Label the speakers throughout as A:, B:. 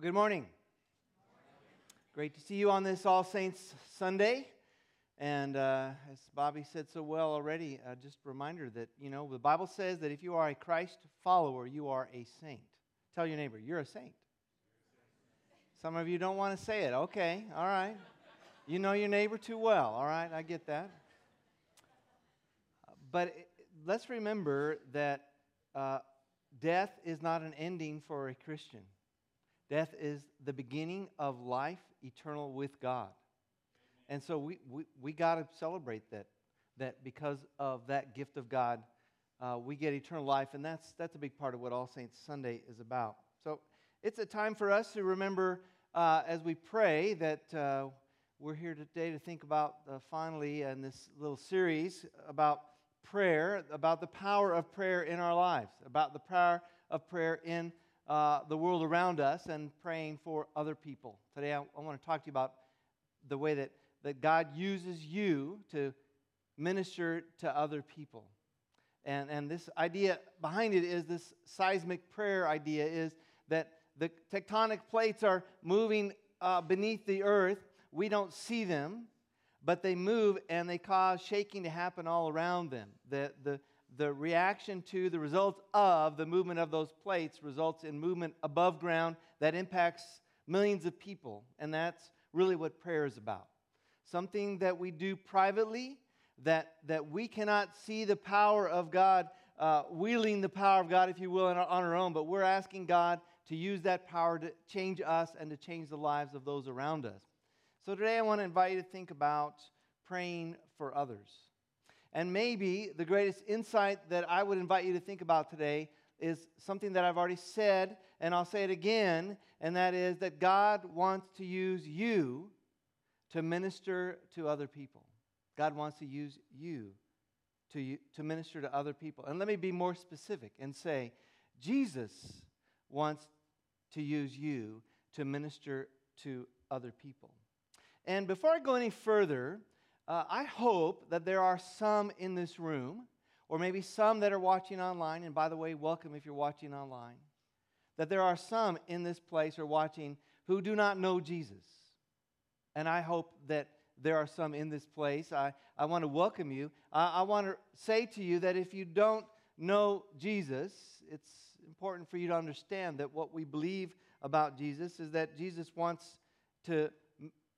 A: Well, good morning. Great to see you on this All Saints Sunday. And uh, as Bobby said so well already, uh, just a reminder that, you know, the Bible says that if you are a Christ follower, you are a saint. Tell your neighbor, you're a saint. Some of you don't want to say it. Okay, all right. You know your neighbor too well. All right, I get that. But let's remember that uh, death is not an ending for a Christian. Death is the beginning of life eternal with God. And so we, we, we got to celebrate that, that because of that gift of God, uh, we get eternal life. And that's, that's a big part of what All Saints Sunday is about. So it's a time for us to remember uh, as we pray that uh, we're here today to think about uh, finally in this little series about prayer, about the power of prayer in our lives, about the power of prayer in uh, the world around us and praying for other people. Today, I, I want to talk to you about the way that, that God uses you to minister to other people. And, and this idea behind it is this seismic prayer idea is that the tectonic plates are moving uh, beneath the earth. We don't see them, but they move and they cause shaking to happen all around them. The, the, the reaction to the result of the movement of those plates results in movement above ground that impacts millions of people. And that's really what prayer is about. Something that we do privately, that, that we cannot see the power of God, uh, wielding the power of God, if you will, on our, on our own, but we're asking God to use that power to change us and to change the lives of those around us. So today I want to invite you to think about praying for others. And maybe the greatest insight that I would invite you to think about today is something that I've already said, and I'll say it again, and that is that God wants to use you to minister to other people. God wants to use you to, to minister to other people. And let me be more specific and say, Jesus wants to use you to minister to other people. And before I go any further, uh, I hope that there are some in this room, or maybe some that are watching online, and by the way, welcome if you're watching online, that there are some in this place or watching who do not know Jesus. And I hope that there are some in this place. I, I want to welcome you. I, I want to say to you that if you don't know Jesus, it's important for you to understand that what we believe about Jesus is that Jesus wants to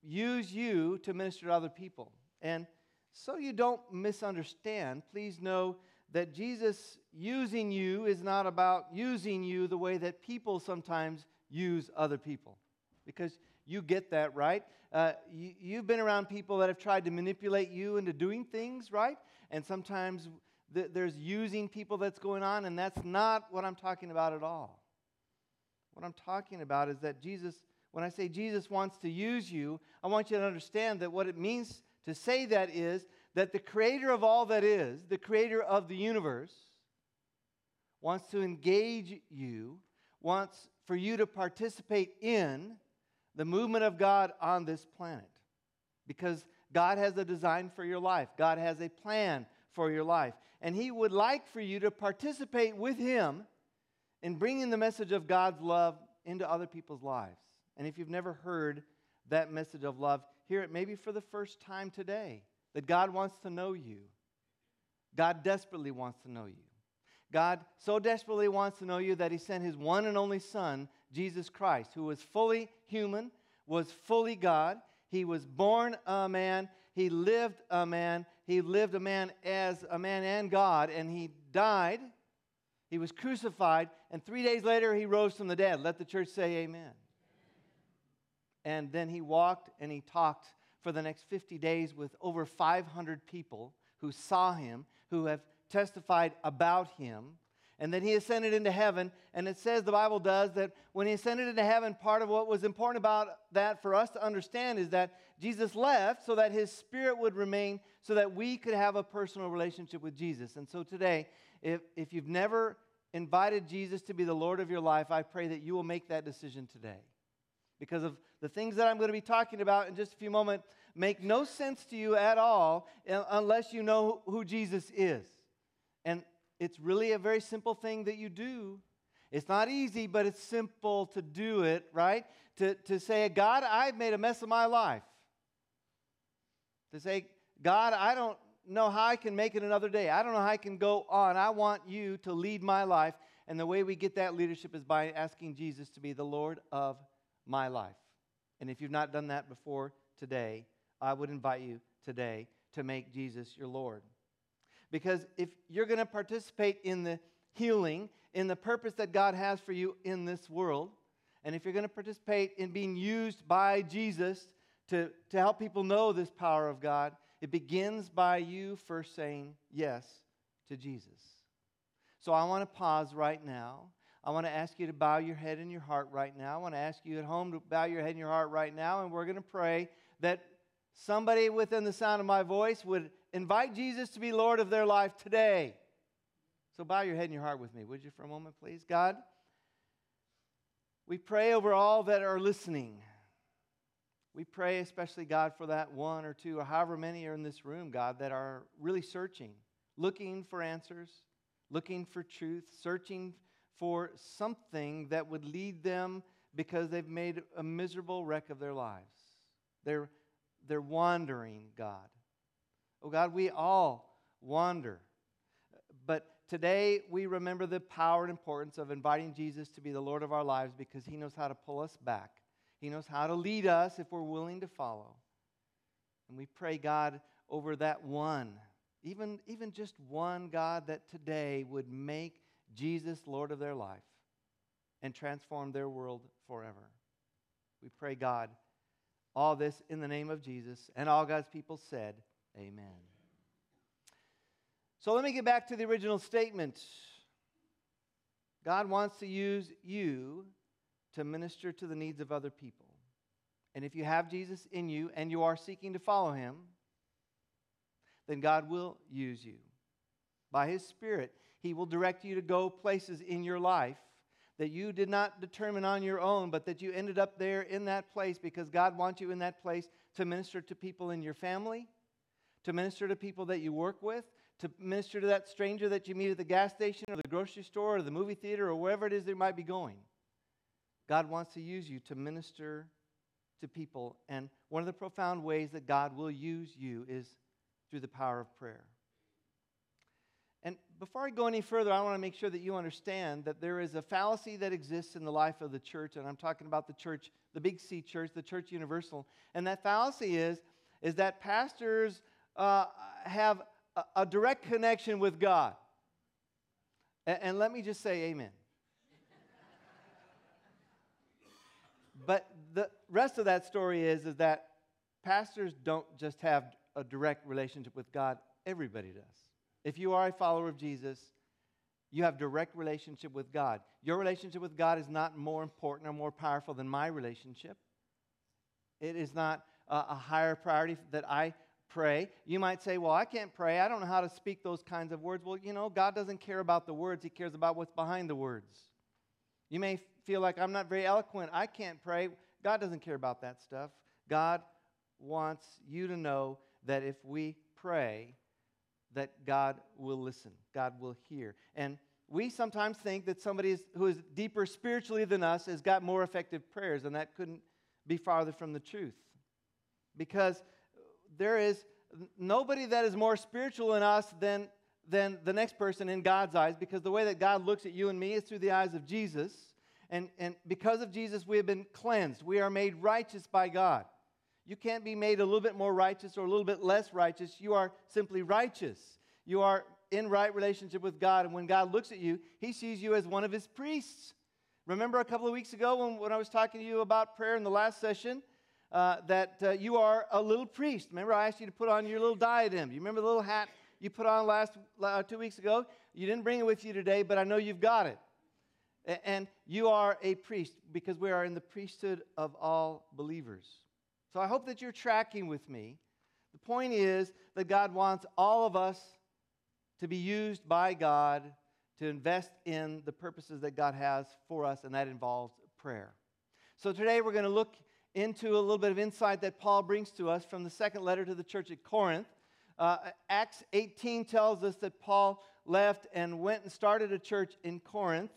A: use you to minister to other people. And so you don't misunderstand, please know that Jesus using you is not about using you the way that people sometimes use other people. Because you get that, right? Uh, you, have been around people that have tried to manipulate you into doing things, right? And sometimes th- there's using people that's going on, and that's not what I'm talking about at all. What I'm talking about is that Jesus, when I say Jesus wants to use you, I want you to understand that what it means to say that is that the creator of all that is, the creator of the universe, wants to engage you, wants for you to participate in the movement of God on this planet. Because God has a design for your life, God has a plan for your life. And He would like for you to participate with Him in bringing the message of God's love into other people's lives. And if you've never heard that message of love, hear it maybe for the first time today that God wants to know you. God desperately wants to know you. God so desperately wants to know you that He sent His one and only Son, Jesus Christ, who was fully human, was fully God. He was born a man. He lived a man. He lived a man as a man and God, and He died. He was crucified, and three days later, He rose from the dead. Let the church say, Amen. And then he walked and he talked for the next 50 days with over 500 people who saw him, who have testified about him. And then he ascended into heaven. And it says, the Bible does, that when he ascended into heaven, part of what was important about that for us to understand is that Jesus left so that his spirit would remain, so that we could have a personal relationship with Jesus. And so today, if, if you've never invited Jesus to be the Lord of your life, I pray that you will make that decision today because of the things that I'm going to be talking about in just a few moments make no sense to you at all unless you know who Jesus is. And it's really a very simple thing that you do. It's not easy, but it's simple to do it, right? To, to say, God, I've made a mess of my life. To say, God, I don't know how I can make it another day. I don't know how I can go on. I want you to lead my life. And the way we get that leadership is by asking Jesus to be the Lord of my life. And if you've not done that before today, I would invite you today to make Jesus your Lord. Because if you're going to participate in the healing, in the purpose that God has for you in this world, and if you're going to participate in being used by Jesus to, to help people know this power of God, it begins by you first saying yes to Jesus. So I want to pause right now. I want to ask you to bow your head and your heart right now. I want to ask you at home to bow your head and your heart right now, and we're going to pray that somebody within the sound of my voice would invite Jesus to be Lord of their life today. So bow your head and your heart with me, would you, for a moment, please? God, we pray over all that are listening. We pray, especially, God, for that one or two or however many are in this room, God, that are really searching, looking for answers, looking for truth, searching for something that would lead them because they've made a miserable wreck of their lives. They're, they're wandering, God. Oh, God, we all wander. But today we remember the power and importance of inviting Jesus to be the Lord of our lives because he knows how to pull us back he knows how to lead us if we're willing to follow. And we pray, God, over that one, even, even just one, God, that today would make Jesus Lord of their life and transform their world forever. We pray, God, all this in the name of Jesus. And all God's people said, Amen. So let me get back to the original statement. God wants to use you to minister to the needs of other people. And if you have Jesus in you and you are seeking to follow him, then God will use you. By his Spirit, he will direct you to go places in your life that you did not determine on your own, but that you ended up there in that place because God wants you in that place to minister to people in your family, to minister to people that you work with, to minister to that stranger that you meet at the gas station or the grocery store or the movie theater or wherever it is they might be going. God wants to use you to minister to people. And one of the profound ways that God will use you is through the power of prayer. Before I go any further, I want to make sure that you understand that there is a fallacy that exists in the life of the church, and I'm talking about the church, the Big C church, the church universal. And that fallacy is, is that pastors uh, have a, a, direct connection with God. And, and let me just say amen. But the rest of that story is, is that pastors don't just have a direct relationship with God, everybody does. If you are a follower of Jesus, you have direct relationship with God. Your relationship with God is not more important or more powerful than my relationship. It is not a, a higher priority that I pray. You might say, Well, I can't pray. I don't know how to speak those kinds of words. Well, you know, God doesn't care about the words, He cares about what's behind the words. You may feel like I'm not very eloquent. I can't pray. God doesn't care about that stuff. God wants you to know that if we pray, that God will listen, God will hear. And we sometimes think that somebody who is deeper spiritually than us has got more effective prayers, and that couldn't be farther from the truth. Because there is nobody that is more spiritual in us than, than the next person in God's eyes, because the way that God looks at you and me is through the eyes of Jesus. And, and because of Jesus, we have been cleansed. We are made righteous by God. You can't be made a little bit more righteous or a little bit less righteous. You are simply righteous. You are in right relationship with God. And when God looks at you, he sees you as one of his priests. Remember a couple of weeks ago when, when I was talking to you about prayer in the last session? Uh, that uh, you are a little priest. Remember, I asked you to put on your little diadem. You remember the little hat you put on last uh, two weeks ago? You didn't bring it with you today, but I know you've got it. And you are a priest because we are in the priesthood of all believers. So I hope that you're tracking with me. The point is that God wants all of us to be used by God to invest in the purposes that God has for us, and that involves prayer. So today we're going to look into a little bit of insight that Paul brings to us from the second letter to the church at Corinth. Uh, Acts 18 tells us that Paul left and went and started a church in Corinth.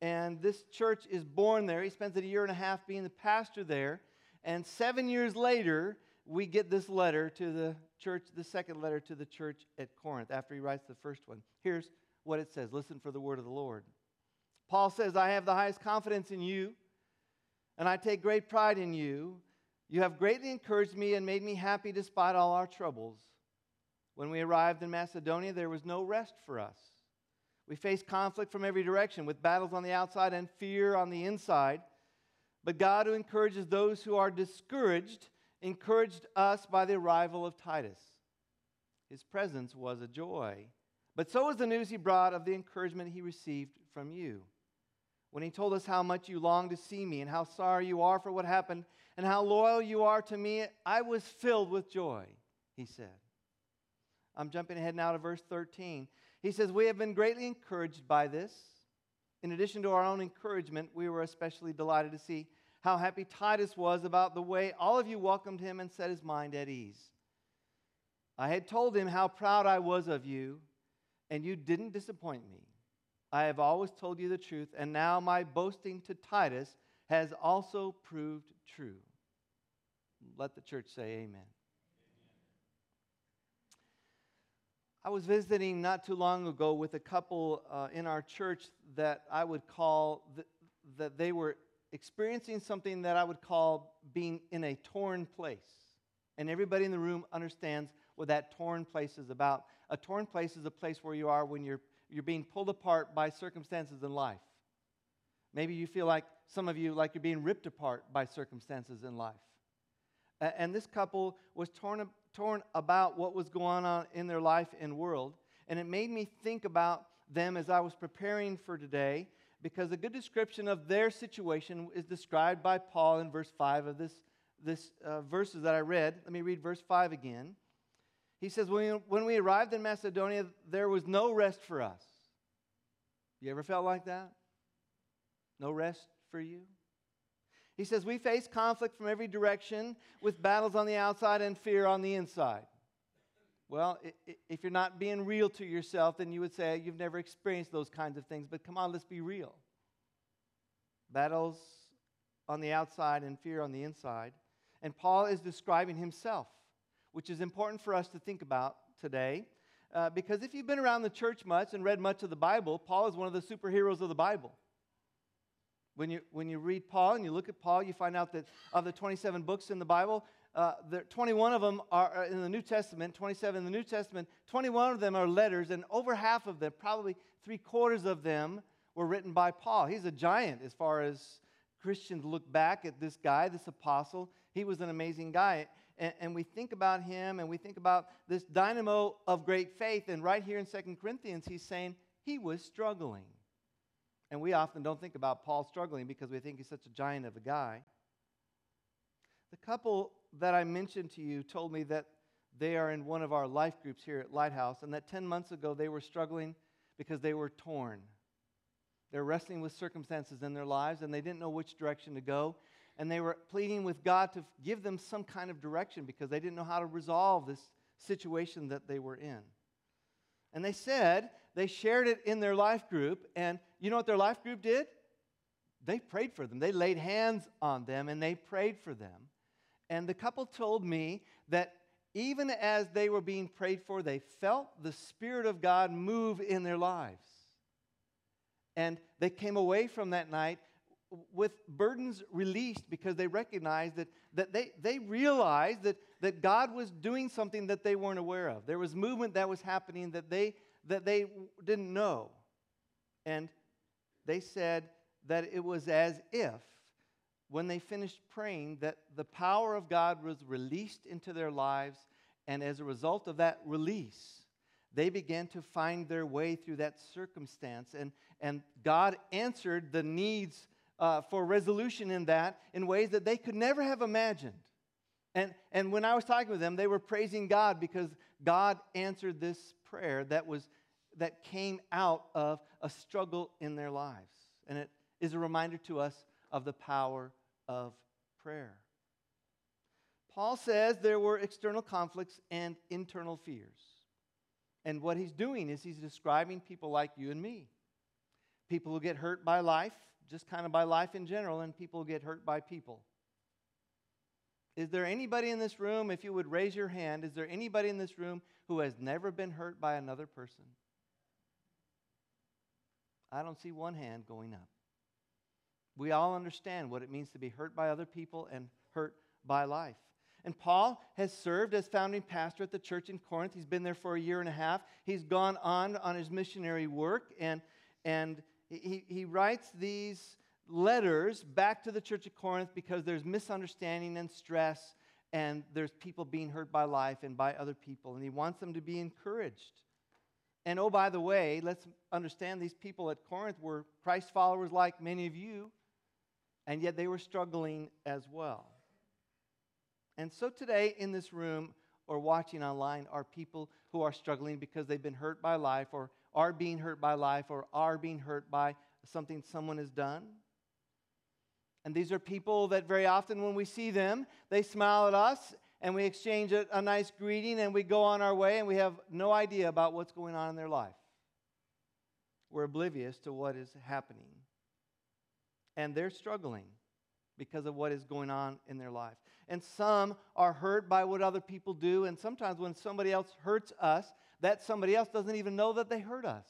A: And this church is born there. He spends a year and a half being the pastor there. And seven years later, we get this letter to the church, the second letter to the church at Corinth after he writes the first one. Here's what it says Listen for the word of the Lord. Paul says, I have the highest confidence in you, and I take great pride in you. You have greatly encouraged me and made me happy despite all our troubles. When we arrived in Macedonia, there was no rest for us. We faced conflict from every direction, with battles on the outside and fear on the inside. But God, who encourages those who are discouraged, encouraged us by the arrival of Titus. His presence was a joy. But so was the news he brought of the encouragement he received from you. When he told us how much you long to see me and how sorry you are for what happened and how loyal you are to me, I was filled with joy, he said. I'm jumping ahead now to verse 13. He says, We have been greatly encouraged by this. In addition to our own encouragement, we were especially delighted to see how happy Titus was about the way all of you welcomed him and set his mind at ease. I had told him how proud I was of you, and you didn't disappoint me. I have always told you the truth, and now my boasting to Titus has also proved true. Let the church say amen. I was visiting not too long ago with a couple uh, in our church that I would call th- that they were experiencing something that I would call being in a torn place. And everybody in the room understands what that torn place is about. A torn place is a place where you are when you're, you're being pulled apart by circumstances in life. Maybe you feel like some of you, like you're being ripped apart by circumstances in life. And this couple was torn, torn about what was going on in their life and world. And it made me think about them as I was preparing for today because a good description of their situation is described by Paul in verse 5 of this, this uh, verses that I read. Let me read verse 5 again. He says, when we, when we arrived in Macedonia, there was no rest for us. You ever felt like that? No rest for you? He says, We face conflict from every direction with battles on the outside and fear on the inside. Well, if you're not being real to yourself, then you would say you've never experienced those kinds of things. But come on, let's be real. Battles on the outside and fear on the inside. And Paul is describing himself, which is important for us to think about today. Uh, because if you've been around the church much and read much of the Bible, Paul is one of the superheroes of the Bible. When you, when you read Paul and you look at Paul, you find out that of the 27 books in the Bible, uh, there, 21 of them are in the New Testament, 27 in the New Testament. 21 of them are letters, and over half of them, probably three quarters of them, were written by Paul. He's a giant as far as Christians look back at this guy, this apostle. He was an amazing guy. And, and, we think about him and we think about this dynamo of great faith. And right here in Second Corinthians, he's saying he was struggling. And we often don't think about Paul struggling because we think he's such a giant of a guy. The couple that I mentioned to you told me that they are in one of our life groups here at Lighthouse, and that 10 months ago they were struggling because they were torn. They're wrestling with circumstances in their lives, and they didn't know which direction to go. And they were pleading with God to give them some kind of direction because they didn't know how to resolve this situation that they were in. And they said they shared it in their life group, and you know what their life group did? They prayed for them. They laid hands on them and they prayed for them. And the couple told me that even as they were being prayed for, they felt the Spirit of God move in their lives. And they came away from that night with burdens released because they recognized that, that they, they realized that, that God was doing something that they weren't aware of. There was movement that was happening that they, that they didn't know. And they said that it was as if when they finished praying that the power of God was released into their lives, and as a result of that release, they began to find their way through that circumstance, and, and God answered the needs uh, for resolution in that in ways that they could never have imagined. And, and when I was talking with them, they were praising God because God answered this prayer that, was, that came out of a struggle in their lives. And it is a reminder to us of the power of prayer. Paul says there were external conflicts and internal fears. And what he's doing is he's describing people like you and me. people who get hurt by life, just kind of by life in general, and people who get hurt by people. Is there anybody in this room, if you would raise your hand, is there anybody in this room who has never been hurt by another person? I don't see one hand going up. We all understand what it means to be hurt by other people and hurt by life. And Paul has served as founding pastor at the church in Corinth. He's been there for a year and a half. He's gone on on his missionary work, and, and he, he writes these letters back to the church of Corinth because there's misunderstanding and stress, and there's people being hurt by life and by other people, and he wants them to be encouraged. And oh, by the way, let's understand these people at Corinth were Christ followers like many of you, and yet they were struggling as well. And so today in this room or watching online are people who are struggling because they've been hurt by life or are being hurt by life or are being hurt by something someone has done. And these are people that very often when we see them, they smile at us and we exchange a, a, nice greeting and we go on our way and we have no idea about what's going on in their life. We're oblivious to what is happening. And they're struggling because of what is going on in their life. And some are hurt by what other people do. And sometimes when somebody else hurts us, that somebody else doesn't even know that they hurt us.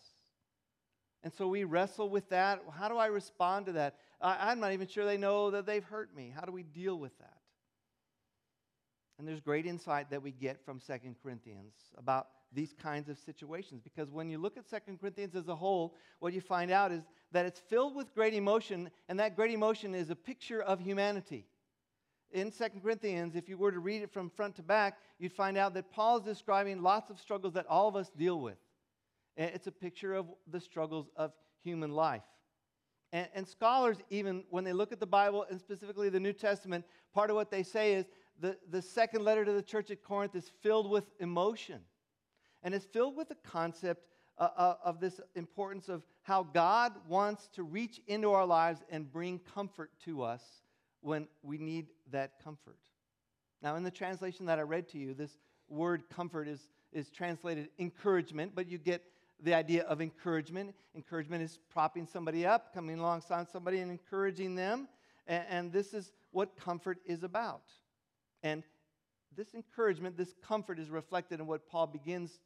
A: And so we wrestle with that. How do I respond to that? I, am not even sure they know that they've hurt me. How do we deal with that? And there's great insight that we get from Second Corinthians about these kinds of situations. Because when you look at Second Corinthians as a whole, what you find out is that it's filled with great emotion, and that great emotion is a picture of humanity. In Second Corinthians, if you were to read it from front to back, you'd find out that Paul is describing lots of struggles that all of us deal with. It's a picture of the struggles of human life. And, and, scholars, even when they look at the Bible and specifically the New Testament, part of what they say is the, the second letter to the church at Corinth is filled with emotion. And it's filled with the concept uh, uh, of this importance of how God wants to reach into our lives and bring comfort to us when we need that comfort. Now, in the translation that I read to you, this word comfort is, is translated encouragement, but you get the idea of encouragement. Encouragement is propping somebody up, coming alongside somebody and encouraging them. And, and this is what comfort is about. And this encouragement, this comfort is reflected in what Paul begins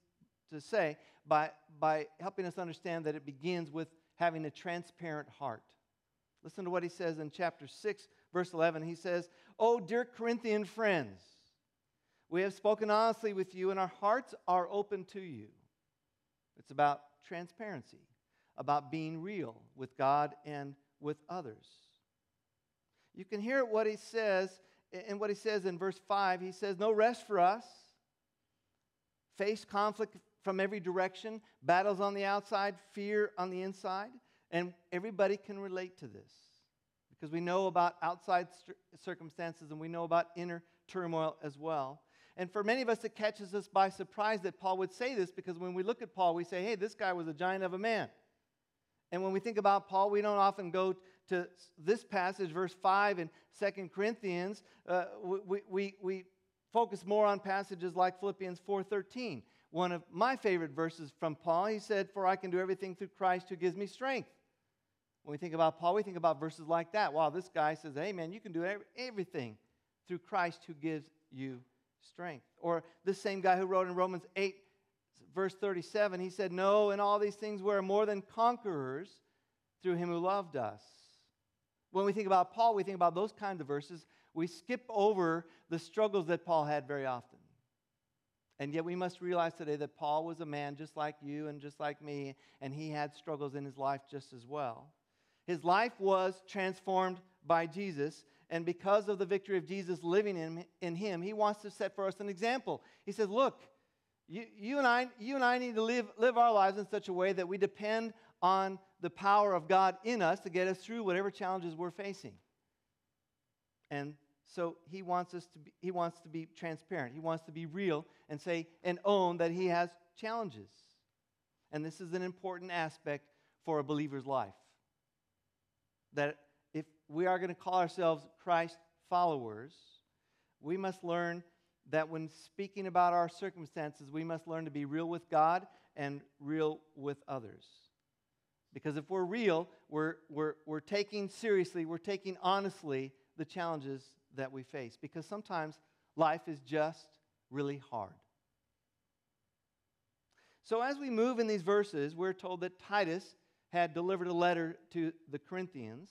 A: to say by, by helping us understand that it begins with having a transparent heart. Listen to what he says in chapter 6, verse 11. He says, Oh, dear Corinthian friends, we have spoken honestly with you, and our hearts are open to you. It's about transparency, about being real with God and with others. You can hear what he says, and what he says in verse 5. He says, No rest for us. Face conflict from every direction, battles on the outside, fear on the inside. And everybody can relate to this because we know about outside circumstances and we know about inner turmoil as well. And for many of us, it catches us by surprise that Paul would say this because when we look at Paul, we say, hey, this guy was a giant of a man. And when we think about Paul, we don't often go to this passage, verse 5 in Second Corinthians. Uh, we, we, we focus more on passages like Philippians 4.13. One of my favorite verses from Paul, he said, for I can do everything through Christ who gives me strength. When we think about Paul, we think about verses like that. Wow, this guy says, hey, man, you can do everything through Christ who gives you strength. Or this same guy who wrote in Romans 8, verse 37, he said, No, in all these things we're more than conquerors through him who loved us. When we think about Paul, we think about those kinds of verses. We skip over the struggles that Paul had very often. And yet we must realize today that Paul was a man just like you and just like me, and he had struggles in his life just as well. His life was transformed by Jesus, and because of the victory of Jesus living in, in him, he wants to set for us an example. He says, Look, you, you, and I, you and I need to live, live our lives in such a way that we depend on the power of God in us to get us through whatever challenges we're facing. And so he wants us to be, he wants to be transparent. He wants to be real and say and own that he has challenges. And this is an important aspect for a believer's life. That if we are going to call ourselves Christ followers, we must learn that when speaking about our circumstances, we must learn to be real with God and real with others. Because if we're real, we're, we're, we're taking seriously, we're taking honestly the challenges that we face. Because sometimes life is just really hard. So, as we move in these verses, we're told that Titus had delivered a letter to the Corinthians.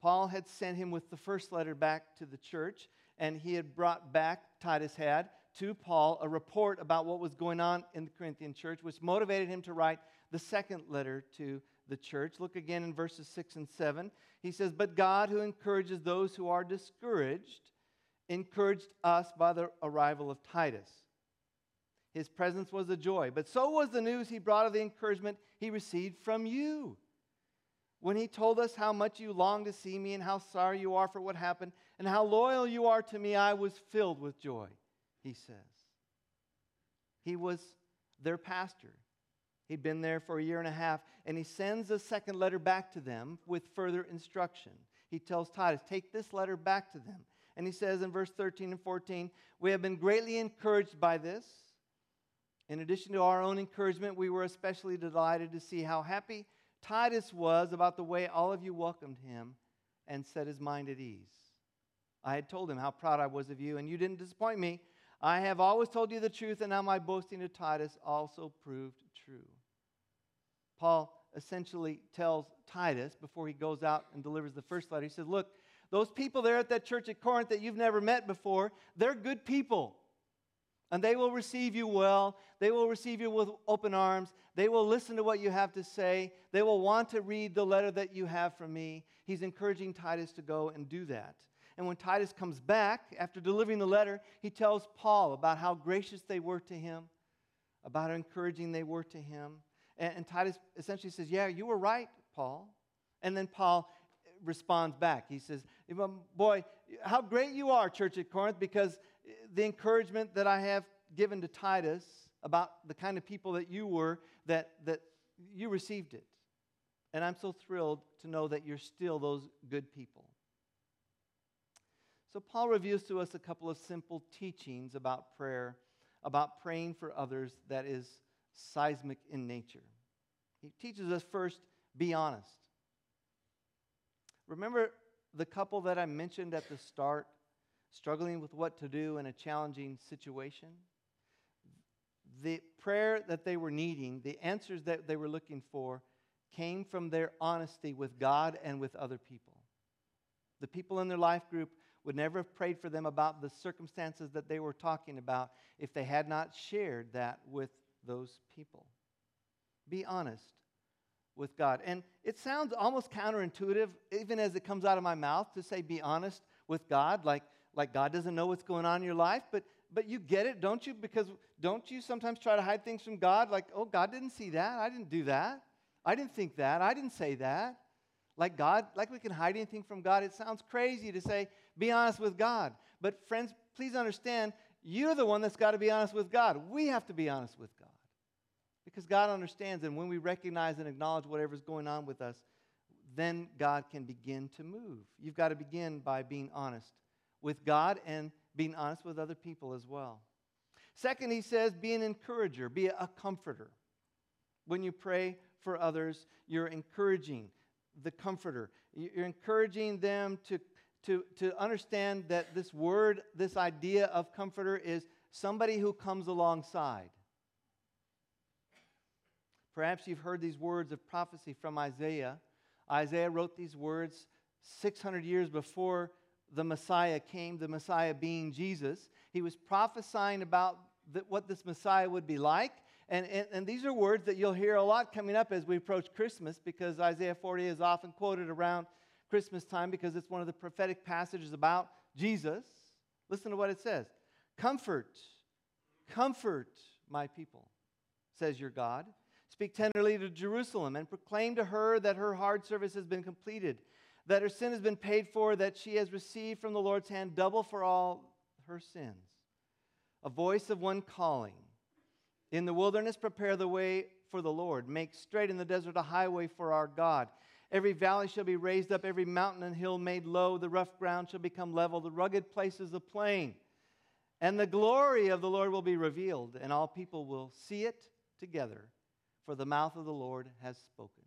A: Paul had sent him with the first letter back to the church, and he had brought back, Titus had, to Paul a report about what was going on in the Corinthian church, which motivated him to write the second letter to the church. Look again in verses 6 and 7. He says, But God, who encourages those who are discouraged, encouraged us by the arrival of Titus. His presence was a joy, but so was the news he brought of the encouragement he received from you. When he told us how much you long to see me and how sorry you are for what happened and how loyal you are to me, I was filled with joy, he says. He was their pastor. He'd been there for a year and a half, and he sends a second letter back to them with further instruction. He tells Titus, Take this letter back to them. And he says in verse 13 and 14, We have been greatly encouraged by this. In addition to our own encouragement, we were especially delighted to see how happy Titus was about the way all of you welcomed him and set his mind at ease. I had told him how proud I was of you, and you didn't disappoint me. I have always told you the truth, and now my boasting to Titus also proved true. Paul essentially tells Titus before he goes out and delivers the first letter, he says, Look, those people there at that church at Corinth that you've never met before, they're good people. And they will receive you well. They will receive you with open arms. They will listen to what you have to say. They will want to read the letter that you have from me. He's encouraging Titus to go and do that. And when Titus comes back after delivering the letter, he tells Paul about how gracious they were to him, about how encouraging they were to him. And, and Titus essentially says, Yeah, you were right, Paul. And then Paul responds back. He says, Boy, how great you are, church at Corinth, because the encouragement that I have given to Titus about the kind of people that you were, that, that you received it. And I'm so thrilled to know that you're still those good people. So, Paul reviews to us a couple of simple teachings about prayer, about praying for others that is seismic in nature. He teaches us first be honest. Remember the couple that I mentioned at the start, struggling with what to do in a challenging situation? The prayer that they were needing, the answers that they were looking for, came from their honesty with God and with other people. The people in their life group would never have prayed for them about the circumstances that they were talking about if they had not shared that with those people. Be honest with God. And it sounds almost counterintuitive, even as it comes out of my mouth, to say be honest with God, like, like God doesn't know what's going on in your life. But, but you get it, don't you? Because don't you sometimes try to hide things from God? Like, oh, God didn't see that. I didn't do that. I didn't think that. I didn't say that. Like God, like we can hide anything from God. It sounds crazy to say, be honest with God. But friends, please understand, you're the one that's got to be honest with God. We have to be honest with God. Because God understands, and when we recognize and acknowledge whatever's going on with us, then God can begin to move. You've got to begin by being honest with God and being honest with other people as well. Second, he says, be an encourager, be a comforter. When you pray for others, you're encouraging the comforter. You're encouraging them to, to, to understand that this word, this idea of comforter, is somebody who comes alongside. Perhaps you've heard these words of prophecy from Isaiah. Isaiah wrote these words 600 years before the Messiah came, the Messiah being Jesus. He was prophesying about the, what this Messiah would be like. And, and, and these are words that you'll hear a lot coming up as we approach Christmas because Isaiah 40 is often quoted around Christmas time because it's one of the prophetic passages about Jesus. Listen to what it says Comfort, comfort my people, says your God. Speak tenderly to Jerusalem and proclaim to her that her hard service has been completed, that her sin has been paid for, that she has received from the Lord's hand double for all her sins. A voice of one calling. In the wilderness, prepare the way for the Lord. Make straight in the desert a highway for our God. Every valley shall be raised up, every mountain and hill made low. The rough ground shall become level, the rugged places a plain. And the glory of the Lord will be revealed, and all people will see it together for the mouth of the Lord has spoken.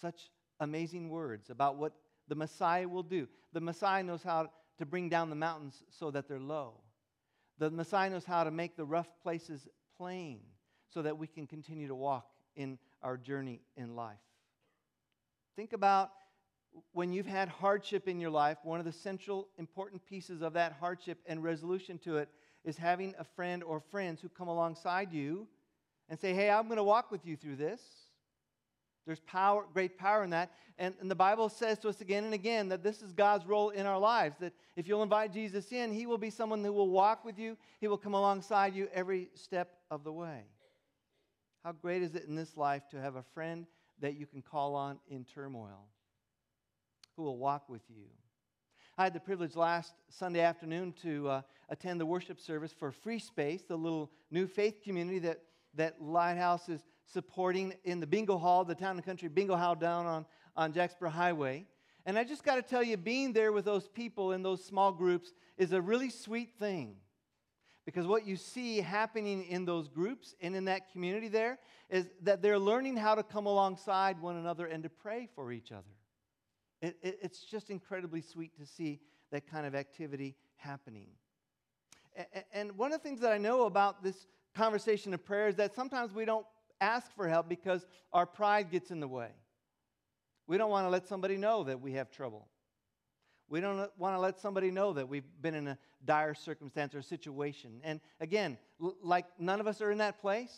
A: Such amazing words about what the Messiah will do. The Messiah knows how to bring down the mountains so that they're low. The Messiah knows how to make the rough places plain so that we can continue to walk in our journey in life. Think about when you've had hardship in your life, one of the central important pieces of that hardship and resolution to it is having a friend or friends who come alongside you and say, Hey, I'm going to walk with you through this. There's power, great power in that. And, and, the Bible says to us again and again that this is God's role in our lives. That if you'll invite Jesus in, He will be someone who will walk with you, He will come alongside you every step of the way. How great is it in this life to have a friend that you can call on in turmoil, who will walk with you? I had the privilege last Sunday afternoon to uh, attend the worship service for Free Space, the little new faith community that, that Lighthouse is supporting in the bingo hall, the town and country bingo hall down on, on Jacksboro Highway. And I just got to tell you, being there with those people in those small groups is a really sweet thing. Because what you see happening in those groups and in that community there is that they're learning how to come alongside one another and to pray for each other. It, it, it's just incredibly sweet to see that kind of activity happening. And, and one of the things that I know about this conversation of prayer is that sometimes we don't ask for help because our pride gets in the way. We don't want to let somebody know that we have trouble. We don't want to let somebody know that we've been in a dire circumstance or situation. And again, l- like none of us are in that place,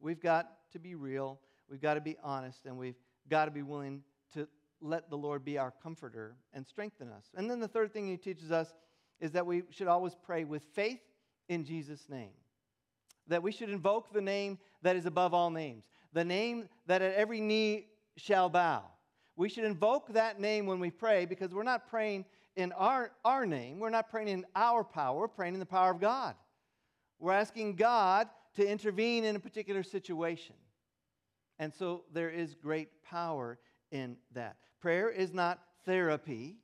A: we've got to be real, we've got to be honest, and we've got to be willing to let the Lord be our comforter and strengthen us. And then the third thing he teaches us is that we should always pray with faith in Jesus' name that we should invoke the name that is above all names, the name that at every knee shall bow. We should invoke that name when we pray because we're not praying in our, our name, we're not praying in our power, we're praying in the power of God. We're asking God to intervene in a particular situation. And so there is great power in that. Prayer is not therapy.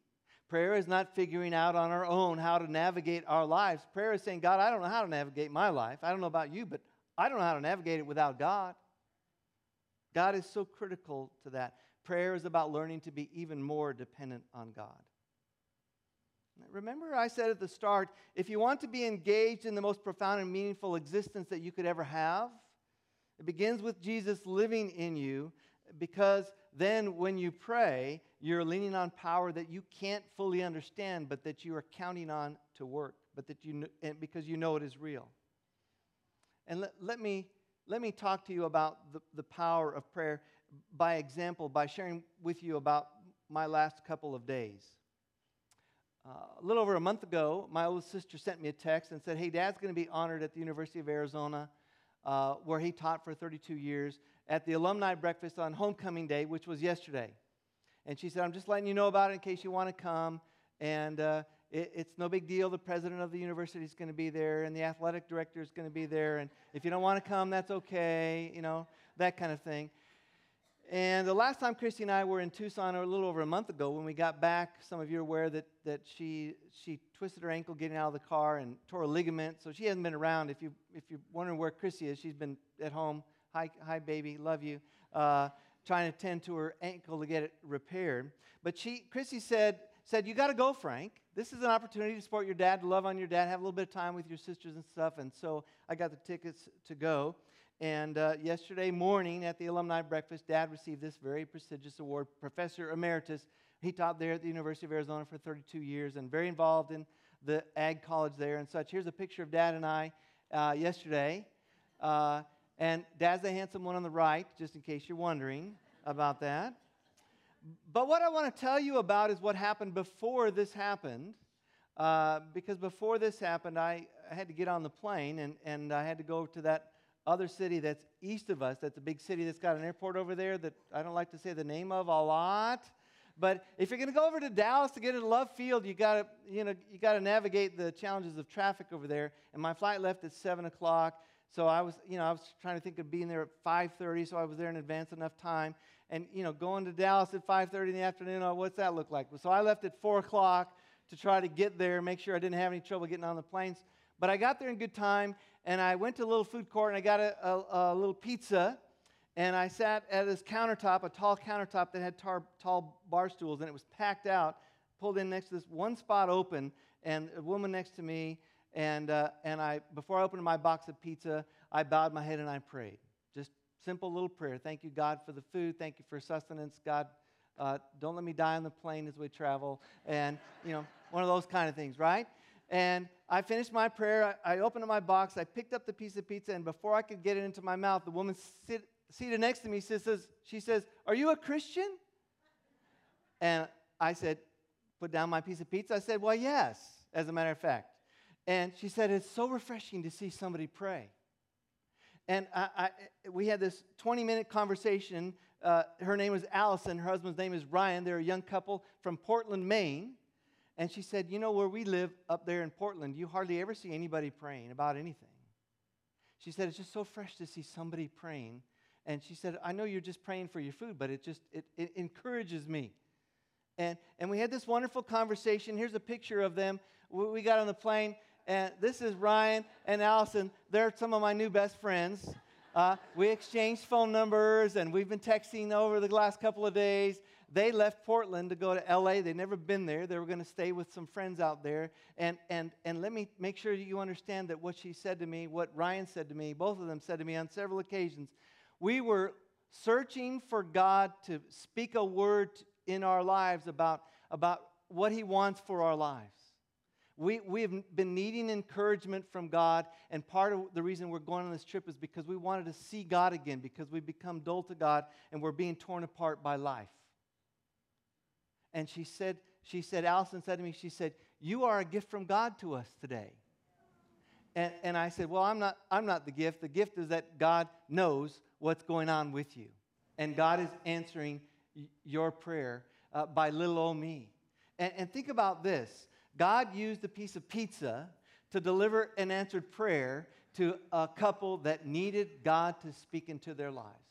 A: Prayer is not figuring out on our own how to navigate our lives. Prayer is saying, God, I don't know how to navigate my life. I don't know about you, but I don't know how to navigate it without God. God is so critical to that. Prayer is about learning to be even more dependent on God. Remember, I said at the start if you want to be engaged in the most profound and meaningful existence that you could ever have, it begins with Jesus living in you because then when you pray, you're leaning on power that you can't fully understand, but that you are counting on to work, but that you because you know it is real. And let, let, me, let me talk to you about the, the power of prayer by example, by sharing with you about my last couple of days. Uh, a little over a month ago, my oldest sister sent me a text and said, Hey, Dad's going to be honored at the University of Arizona, uh, where he taught for 32 years at the alumni breakfast on homecoming day, which was yesterday. And she said, I'm just letting you know about it in case you want to come. And uh, it, it's no big deal. The president of the university is going to be there, and the athletic director is going to be there. And if you don't want to come, that's okay, you know, that kind of thing. And the last time Christy and I were in Tucson, a little over a month ago, when we got back, some of you are aware that, that she, she twisted her ankle getting out of the car and tore a ligament. So she hasn't been around. If, you, if you're wondering where Christy is, she's been at home Hi, hi, baby, love you. Uh, trying to tend to her ankle to get it repaired. But she, Chrissy said, said, You got to go, Frank. This is an opportunity to support your dad, to love on your dad, have a little bit of time with your sisters and stuff. And so I got the tickets to go. And uh, yesterday morning at the alumni breakfast, dad received this very prestigious award, Professor Emeritus. He taught there at the University of Arizona for 32 years and very involved in the ag college there and such. Here's a picture of dad and I uh, yesterday. Uh, and Dad's the handsome one on the right, just in case you're wondering about that. But what I want to tell you about is what happened before this happened. Uh, because before this happened, I, I had to get on the plane and, and I had to go to that other city that's east of us. That's a big city that's got an airport over there that I don't like to say the name of a lot. But if you're going to go over to Dallas to get into Love Field, you got to you know you got to navigate the challenges of traffic over there. And my flight left at seven o'clock. So I was, you know, I was trying to think of being there at 5:30, so I was there in advance enough time. And you know, going to Dallas at 5:30 in the afternoon, oh, what's that look like? So I left at 4 o'clock to try to get there, make sure I didn't have any trouble getting on the planes. But I got there in good time, and I went to a little food court and I got a, a, a little pizza. and I sat at this countertop, a tall countertop that had tar, tall bar stools, and it was packed out. Pulled in next to this one spot open, and a woman next to me, and uh, and I before I opened my box of pizza, I bowed my head and I prayed. Just simple little prayer. Thank you, God, for the food. Thank you for sustenance. God, uh, don't let me die on the plane as we travel, and you know one of those kind of things, right? And I finished my prayer. I, I opened my box. I picked up the piece of pizza, and before I could get it into my mouth, the woman sit, seated next to me says, she says, Are you a Christian? And I said, Put down my piece of pizza. I said, Well, yes, as a matter of fact. And she said, It's so refreshing to see somebody pray. And I, I, we had this 20 minute conversation. Uh, her name was Allison. Her husband's name is Ryan. They're a young couple from Portland, Maine. And she said, You know, where we live up there in Portland, you hardly ever see anybody praying about anything. She said, It's just so fresh to see somebody praying and she said, I know you're just praying for your food, but it just it, it encourages me. And, and we had this wonderful conversation. Here's a picture of them. We got on the plane, and this is Ryan and Allison. They're some of my new best friends. Uh, we exchanged phone numbers, and we've been texting over the last couple of days. They left Portland to go to LA. They'd never been there. They were going to stay with some friends out there. And, and, and let me make sure that you understand that what she said to me, what Ryan said to me, both of them said to me on several occasions, we were searching for God to speak a word in our lives about, about what He wants for our lives. We, we have been needing encouragement from God, and part of the reason we're going on this trip is because we wanted to see God again, because we've become dull to God and we're being torn apart by life. And she said, she said, Allison said to me, she said, You are a gift from God to us today. And, and I said, Well, I'm not, I'm not the gift. The gift is that God knows what's going on with you. And God is answering your prayer uh, by little old me. And, and think about this God used a piece of pizza to deliver an answered prayer to a couple that needed God to speak into their lives.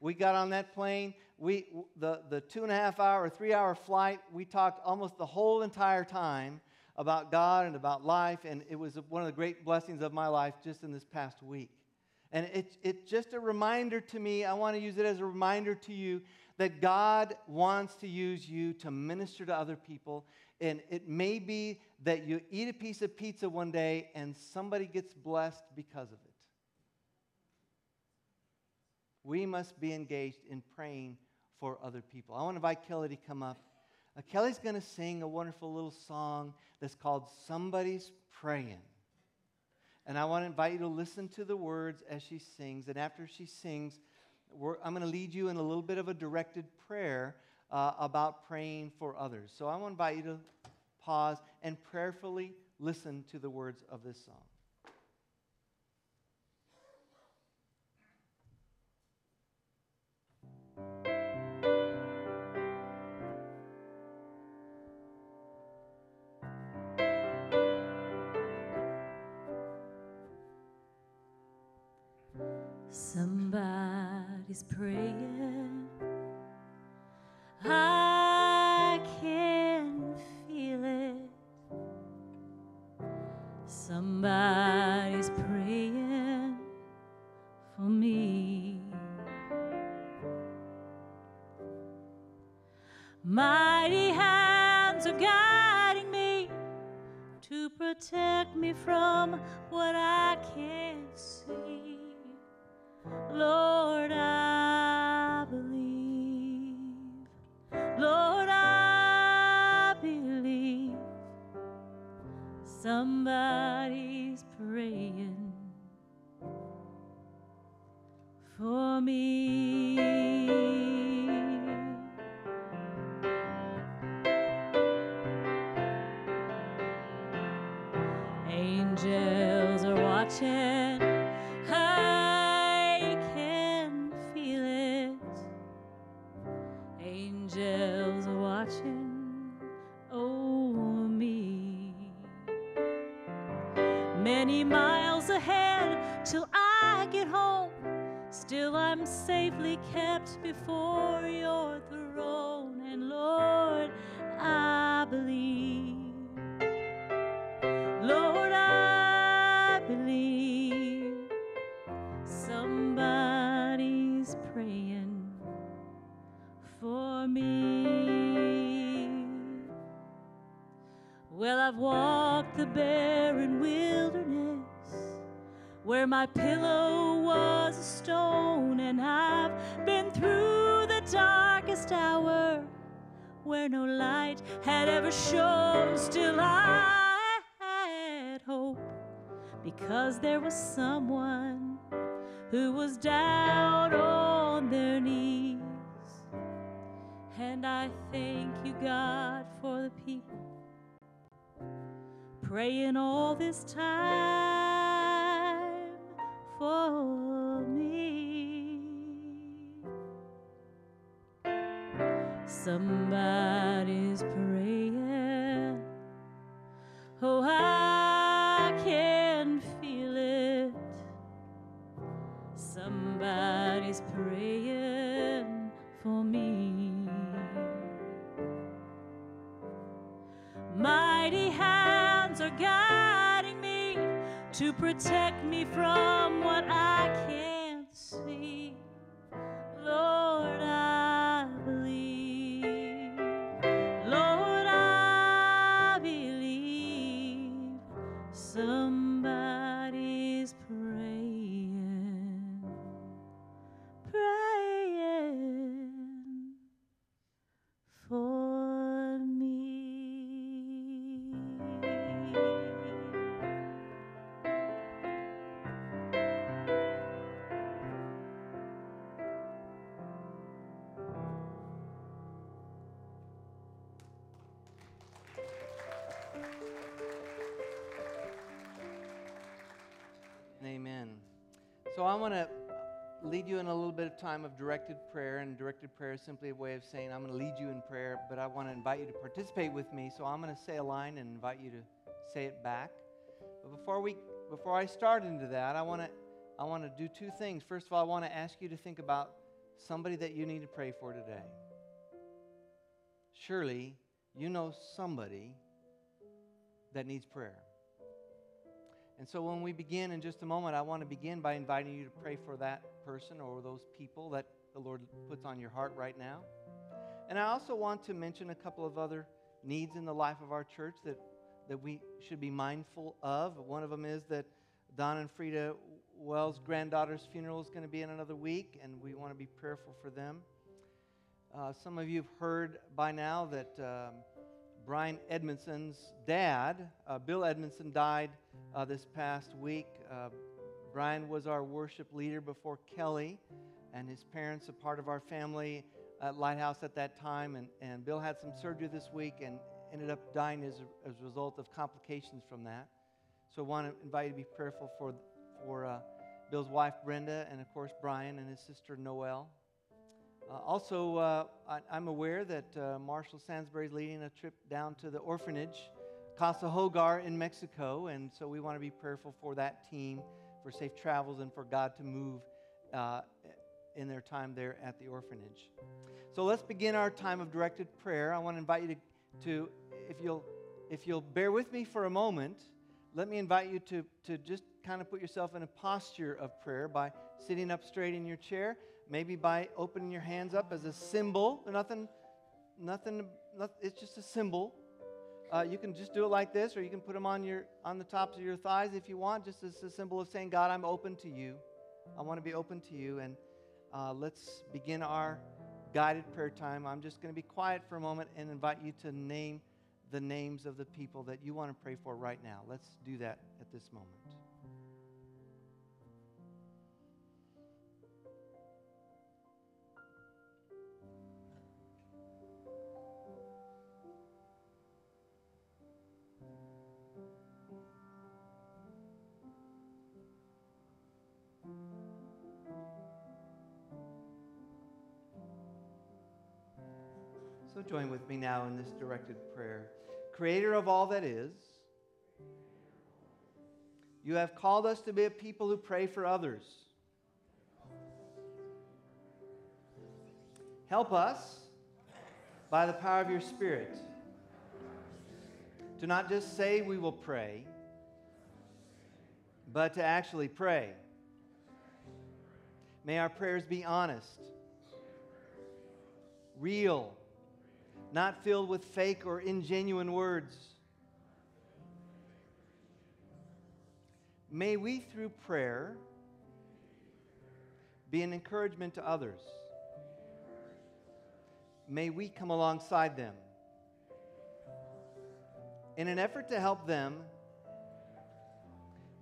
A: We got on that plane. We, the, the two and a half hour, or three hour flight, we talked almost the whole entire time about God and about life, and it was one of the great blessings of my life just in this past week. And it's it just a reminder to me, I want to use it as a reminder to you that God wants to use you to minister to other people. And it may be that you eat a piece of pizza one day and somebody gets blessed because of it. We must be engaged in praying for other people. I want to invite Kelly to come up. Uh, Kelly's going to sing a wonderful little song that's called Somebody's Praying. And I want to invite you to listen to the words as she sings. And after she sings, I'm going to lead you in a little bit of a directed prayer uh, about praying for others. So I want to invite you to pause and prayerfully listen to the words of this song.
B: Somebody's praying for me. Mighty hands are guiding me to protect me from what I can't see. Lord, I somebody's praying for me. before your throne, and Lord, I believe. Lord, I believe somebody's praying for me. Well, I've walked the barren wilderness where my pillow was a stone and I been through the darkest hour where no light had ever shone. Still, I had hope because there was someone who was down on their knees. And I thank you, God, for the people praying all this time
A: So I want to lead you in a little bit of time of directed prayer, and directed prayer is simply a way of saying I'm going to lead you in prayer, but I want to invite you to participate with me. So I'm going to say a line and invite you to say it back. But before we, before I start into that, I want to, I want to do two things. First of all, I want to ask you to think about somebody that you need to pray for today. Surely you know somebody that needs prayer. And so when we begin in just a moment, I want to begin by inviting you to pray for that person or those people that the Lord puts on your heart right now. And I also want to mention a couple of other needs in the life of our church that, that we should be mindful of. One of them is that Don and Frida Wells' granddaughter's funeral is going to be in another week, and we want to be prayerful for them. Uh, some of you have heard by now that um, Brian Edmondson's dad, uh, Bill Edmondson, died uh, this past week. Uh, Brian was our worship leader before Kelly, and his parents, a part of our family at Lighthouse at that time. And, and Bill had some surgery this week and ended up dying as a, as a result of complications from that. So I want to invite you to be prayerful for, for uh, Bill's wife, Brenda, and of course, Brian and his sister, Noel. Uh, also, uh, I, am aware that uh, Marshall Sansbury is leading a trip down to the orphanage, Casa Hogar in Mexico, and so we want to be prayerful for that team, for safe travels, and for God to move in their time there at the orphanage. So let's begin our time of directed prayer. I want to invite you to, to if you'll, if you'll bear with me for a moment, let me invite you to, to just kind of put yourself in a posture of prayer by sitting up straight in your chair maybe by opening your hands up as a symbol. Nothing, nothing, not, it's just a symbol. Uh, you can just do it like this, or you can put them on your on the tops of your thighs if you want, just as a symbol of saying, "God, I'm open to you. I want to be open to you." And uh, let's begin our guided prayer time. I'm just going to be quiet for a moment and invite you to name the names of the people that you want to pray for right now. Let's do that at this moment. So join with me now in this directed prayer. Creator of all that is, you have called us to be a people who pray for others. Help us by the power of your Spirit to not just say we will pray, but to actually pray. May our prayers be honest, real, not filled with fake or ingenuine words. May we, through prayer, be an encouragement to others. May we come alongside them in an effort to help them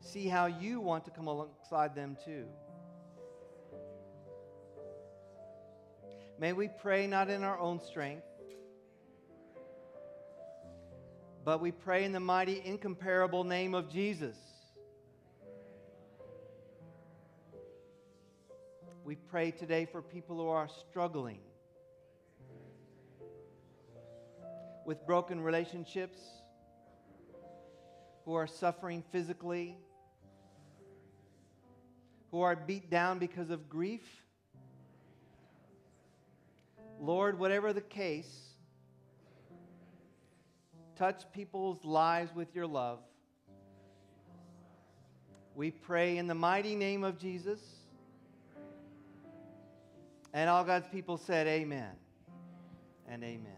A: see how you want to come alongside them too. May we pray not in our own strength, but we pray in the mighty, incomparable name of Jesus. We pray today for people who are struggling with broken relationships, who are suffering physically, who are beat down because of grief. Lord, whatever the case, touch people's lives with your love. We pray in the mighty name of Jesus. And all God's people said, Amen and amen.